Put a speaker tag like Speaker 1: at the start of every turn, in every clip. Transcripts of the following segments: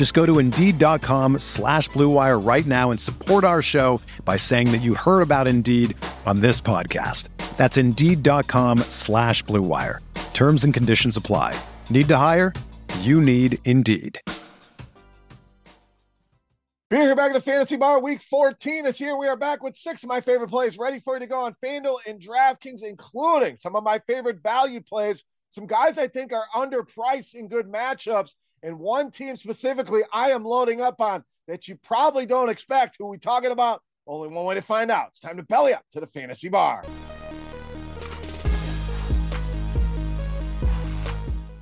Speaker 1: Just go to Indeed.com slash BlueWire right now and support our show by saying that you heard about Indeed on this podcast. That's Indeed.com slash BlueWire. Terms and conditions apply. Need to hire? You need Indeed.
Speaker 2: Beer here back at the Fantasy Bar, week 14 is here. We are back with six of my favorite plays ready for you to go on FanDuel and DraftKings, including some of my favorite value plays, some guys I think are underpriced in good matchups, and one team specifically I am loading up on that you probably don't expect. Who we talking about? Only one way to find out. It's time to belly up to the Fantasy Bar.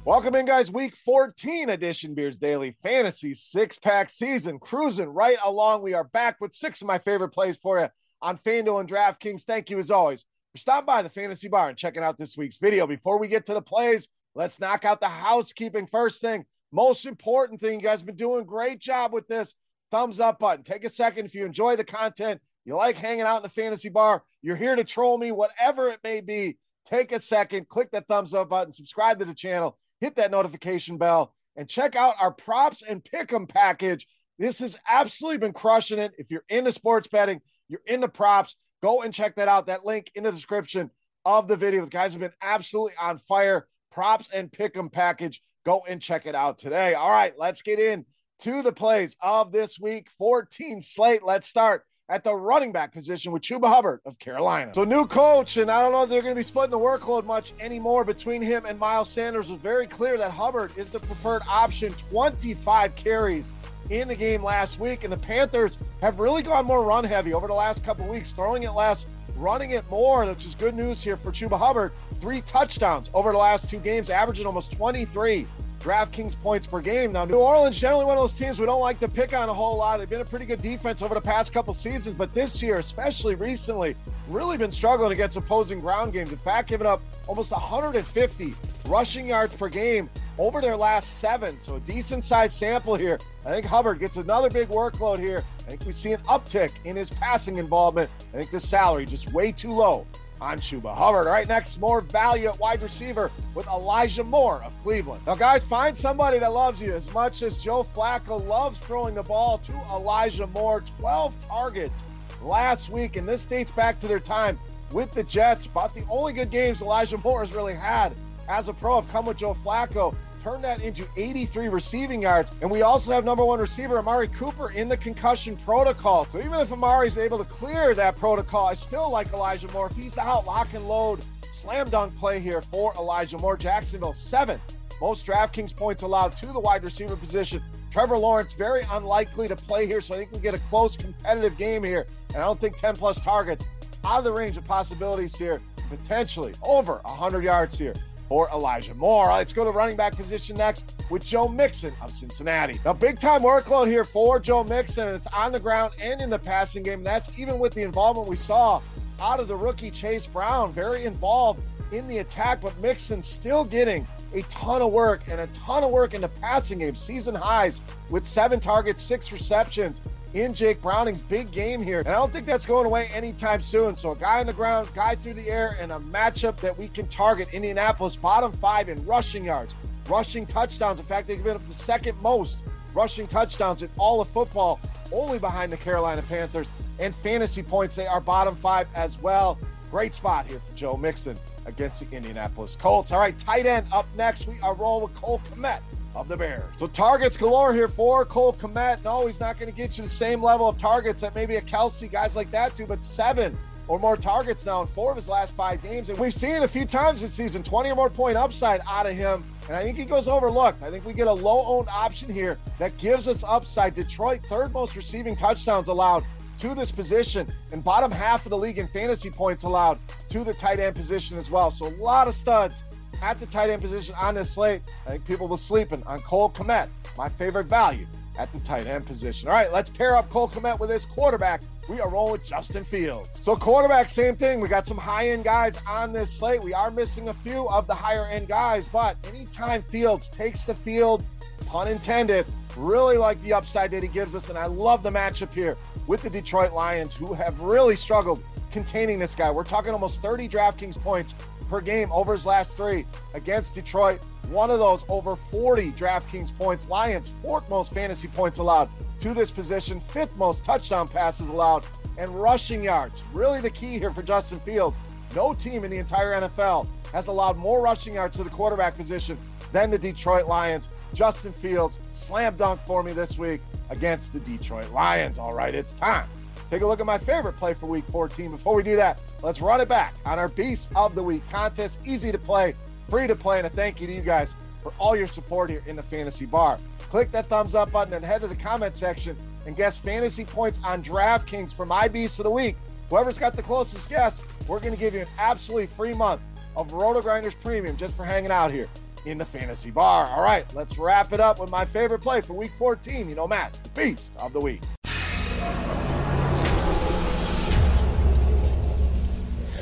Speaker 2: Welcome in, guys. Week 14 edition Beers Daily Fantasy six pack season. Cruising right along. We are back with six of my favorite plays for you on FanDuel and DraftKings. Thank you, as always, for stopping by the Fantasy Bar and checking out this week's video. Before we get to the plays, let's knock out the housekeeping first thing. Most important thing, you guys have been doing great job with this. Thumbs up button. Take a second if you enjoy the content, you like hanging out in the Fantasy Bar, you're here to troll me, whatever it may be. Take a second, click that thumbs up button, subscribe to the channel hit that notification bell, and check out our props and pick 'em package. This has absolutely been crushing it. If you're into sports betting, you're into props, go and check that out. That link in the description of the video. The guys have been absolutely on fire. Props and pick 'em package. Go and check it out today. All right, let's get in to the plays of this week 14 slate. Let's start at the running back position with Chuba Hubbard of Carolina. So, new coach, and I don't know if they're going to be splitting the workload much anymore between him and Miles Sanders. Was very clear that Hubbard is the preferred option, 25 carries in the game last week. And the Panthers have really gone more run heavy over the last couple weeks, throwing it less, running it more, which is good news here for Chuba Hubbard. Three touchdowns over the last two games, averaging almost 23 DraftKings points per game. Now, New Orleans generally one of those teams we don't like to pick on a whole lot. They've been a pretty good defense over the past couple seasons, but this year, especially recently, really been struggling against opposing ground games. In fact, giving up almost 150 rushing yards per game over their last seven. So a decent sized sample here. I think Hubbard gets another big workload here. I think we see an uptick in his passing involvement. I think the salary just way too low on Chuba Hubbard. All right, next, more value at wide receiver with Elijah Moore of Cleveland. Now, guys, find somebody that loves you as much as Joe Flacco loves throwing the ball to Elijah Moore. 12 targets last week, and this dates back to their time with the Jets. About the only good games Elijah Moore has really had as a pro have come with Joe Flacco turned that into 83 receiving yards. And we also have number one receiver Amari Cooper in the concussion protocol. So even if Amari's able to clear that protocol, I still like Elijah Moore. If he's out, lock and load, slam dunk play here for Elijah Moore. Jacksonville, seventh most DraftKings points allowed to the wide receiver position. Trevor Lawrence, very unlikely to play here, so I think we get a close competitive game here. And I don't think 10 plus targets out of the range of possibilities here, potentially over 100 yards here for Elijah Moore. Let's go to running back position next with Joe Mixon of Cincinnati. Now, big time workload here for Joe Mixon. It's on the ground and in the passing game. And that's even with the involvement we saw out of the rookie Chase Brown, very involved in the attack, but Mixon still getting a ton of work and a ton of work in the passing game, season highs with seven targets, six receptions in Jake Browning's big game here. And I don't think that's going away anytime soon. So a guy on the ground, guy through the air, and a matchup that we can target. Indianapolis bottom five in rushing yards, rushing touchdowns. In fact, they've given up the second most rushing touchdowns in all of football, only behind the Carolina Panthers. And fantasy points, they are bottom five as well. Great spot here for Joe Mixon against the Indianapolis Colts. All right, tight end up next. We are rolling with Cole Kmet of the Bears. So targets galore here for Cole Kmet. No, he's not going to get you the same level of targets that maybe a Kelce, guys like that do, but seven or more targets now in four of his last five games. And we've seen it a few times this season 20 or more point upside out of him. And I think he goes overlooked. I think we get a low owned option here that gives us upside. Detroit, third most receiving touchdowns allowed to this position and bottom half of the league in fantasy points allowed to the tight end position as well. So a lot of studs at the tight end position on this slate. I think people were sleeping on Cole Kmet, my favorite value at the tight end position. All right, let's pair up Cole Kmet with this quarterback. We are rolling with Justin Fields. So, quarterback, same thing. We got some high end guys on this slate. We are missing a few of the higher end guys, but anytime Fields takes the field, pun intended, really like the upside that he gives us. And I love the matchup here with the Detroit Lions, who have really struggled containing this guy. We're talking almost 30 DraftKings points per game over his last three against Detroit. One of those over 40 DraftKings points. Lions, fourth most fantasy points allowed to this position, fifth most touchdown passes allowed, and rushing yards. Really the key here for Justin Fields. No team in the entire NFL has allowed more rushing yards to the quarterback position than the Detroit Lions. Justin Fields, slam dunk for me this week against the Detroit Lions. All right, it's time take a look at my favorite play for week 14. Before we do that, let's run it back on our Beast of the Week contest. Easy to play, free to play, and a thank you to you guys for all your support here in the Fantasy Bar. Click that thumbs up button and head to the comment section and guess fantasy points on DraftKings for my Beast of the Week. Whoever's got the closest guess, we're going to give you an absolutely free month of RotoGrinders Premium just for hanging out here in the Fantasy Bar. All right, let's wrap it up with my favorite play for Week 14. You know, Matt's the Beast of the Week.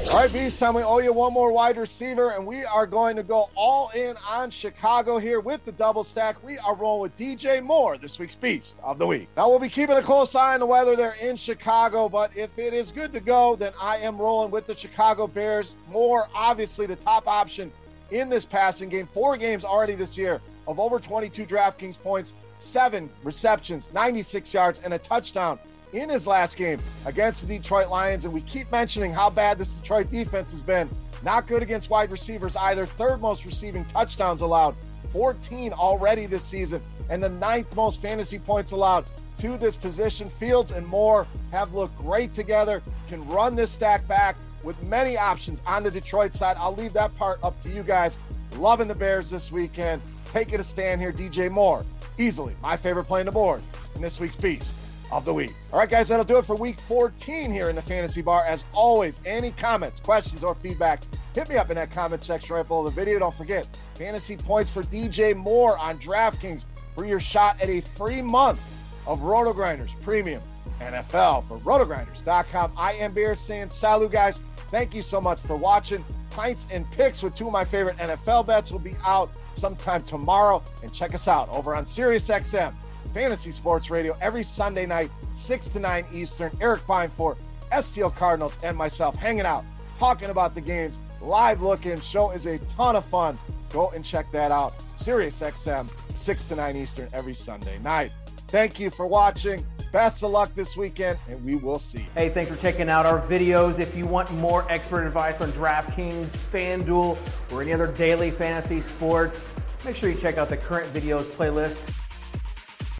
Speaker 2: All right, Beast time. We owe you one more wide receiver, and we are going to go all in on Chicago here with the double stack. We are rolling with DJ Moore, this week's Beast of the Week. Now, we'll be keeping a close eye on the weather there in Chicago, but if it is good to go, then I am rolling with the Chicago Bears. Moore, obviously, the top option in this passing game. Four games already this year of over 22 DraftKings points, seven receptions, 96 yards, and a touchdown in his last game against the Detroit Lions. And we keep mentioning how bad this Detroit defense has been. Not good against wide receivers either. Third most receiving touchdowns allowed, 14 already this season, and the ninth most fantasy points allowed to this position. Fields and Moore have looked great together, can run this stack back with many options on the Detroit side. I'll leave that part up to you guys. Loving the Bears this weekend. Taking a stand here, DJ Moore. Easily my favorite play on the board in this week's Beast of the week. All right, guys, that'll do it for week 14 here in the Fantasy Bar. As always, any comments, questions, or feedback, hit me up in that comment section right below the video. Don't forget, fantasy points for DJ Moore on DraftKings for your shot at a free month of RotoGrinders Premium NFL for rotogrinders.com. I am Beer saying salut, guys. Thank you so much for watching. Pints and picks with two of my favorite NFL bets will be out sometime tomorrow. And check us out over on SiriusXM Fantasy Sports Radio every Sunday night, 6 to 9 Eastern. Eric for STL Cardinals, and myself hanging out, talking about the games, live looking. Show is a ton of fun. Go and check that out. Sirius XM, 6 to 9 Eastern every Sunday night. Thank you for watching. Best of luck this weekend, and we will see.
Speaker 3: Hey, thanks for checking out our videos. If you want more expert advice on DraftKings, FanDuel, or any other daily fantasy sports, make sure you check out the current videos playlist